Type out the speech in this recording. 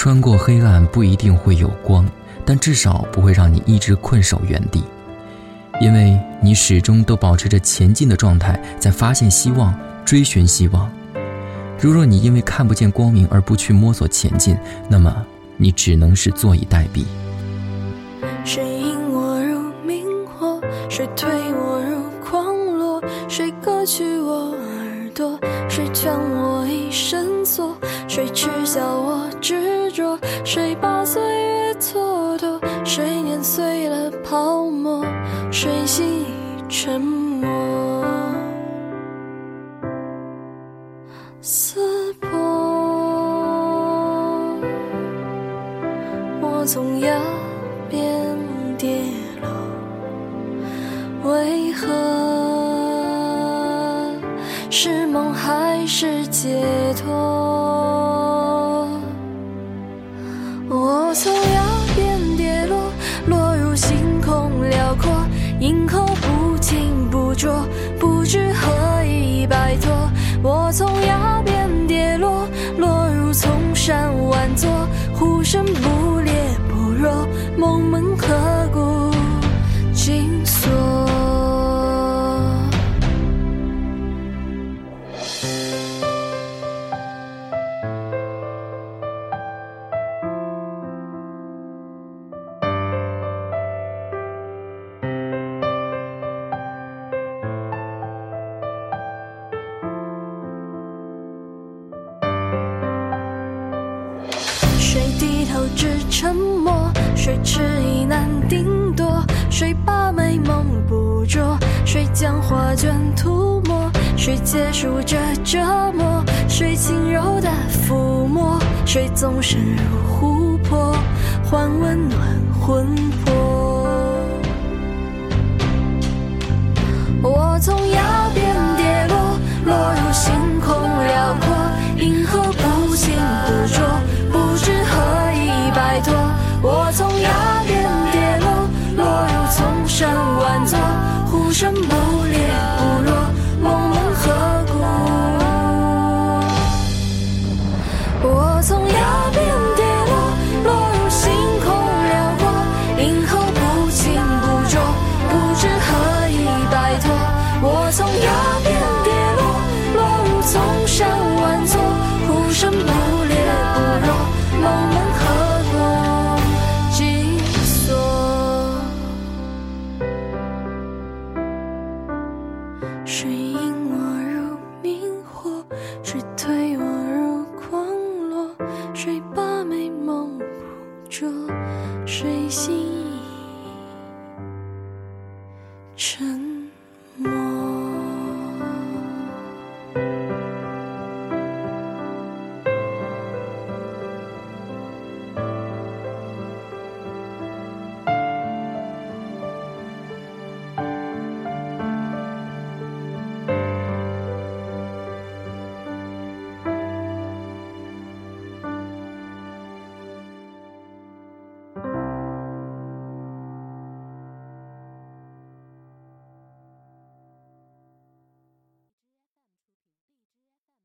穿过黑暗不一定会有光，但至少不会让你一直困守原地，因为你始终都保持着前进的状态，在发现希望，追寻希望。如若你因为看不见光明而不去摸索前进，那么你只能是坐以待毙。谁引我入明火？谁推我入狂落？谁割去我耳朵？谁将我一生锁？谁耻笑我执着？谁把岁月蹉跎？谁碾碎了泡沫？谁心已沉默？撕破我从崖边跌落，为何是梦还是解脱？我从崖边跌落，落入星空辽阔，银河不清不浊，不知何以摆脱。我从崖边跌落，落入丛山万座，呼声不低头只沉默？谁迟疑难定夺？谁把美梦捕捉？谁将画卷涂抹？谁结束这折磨？谁轻柔的抚摸？谁纵身入湖泊，换温暖魂魄？崖边跌落落入丛山万座呼声不烈不弱梦门何故紧锁谁引我如明火谁推我入筐落谁把美梦捕捉谁心沉没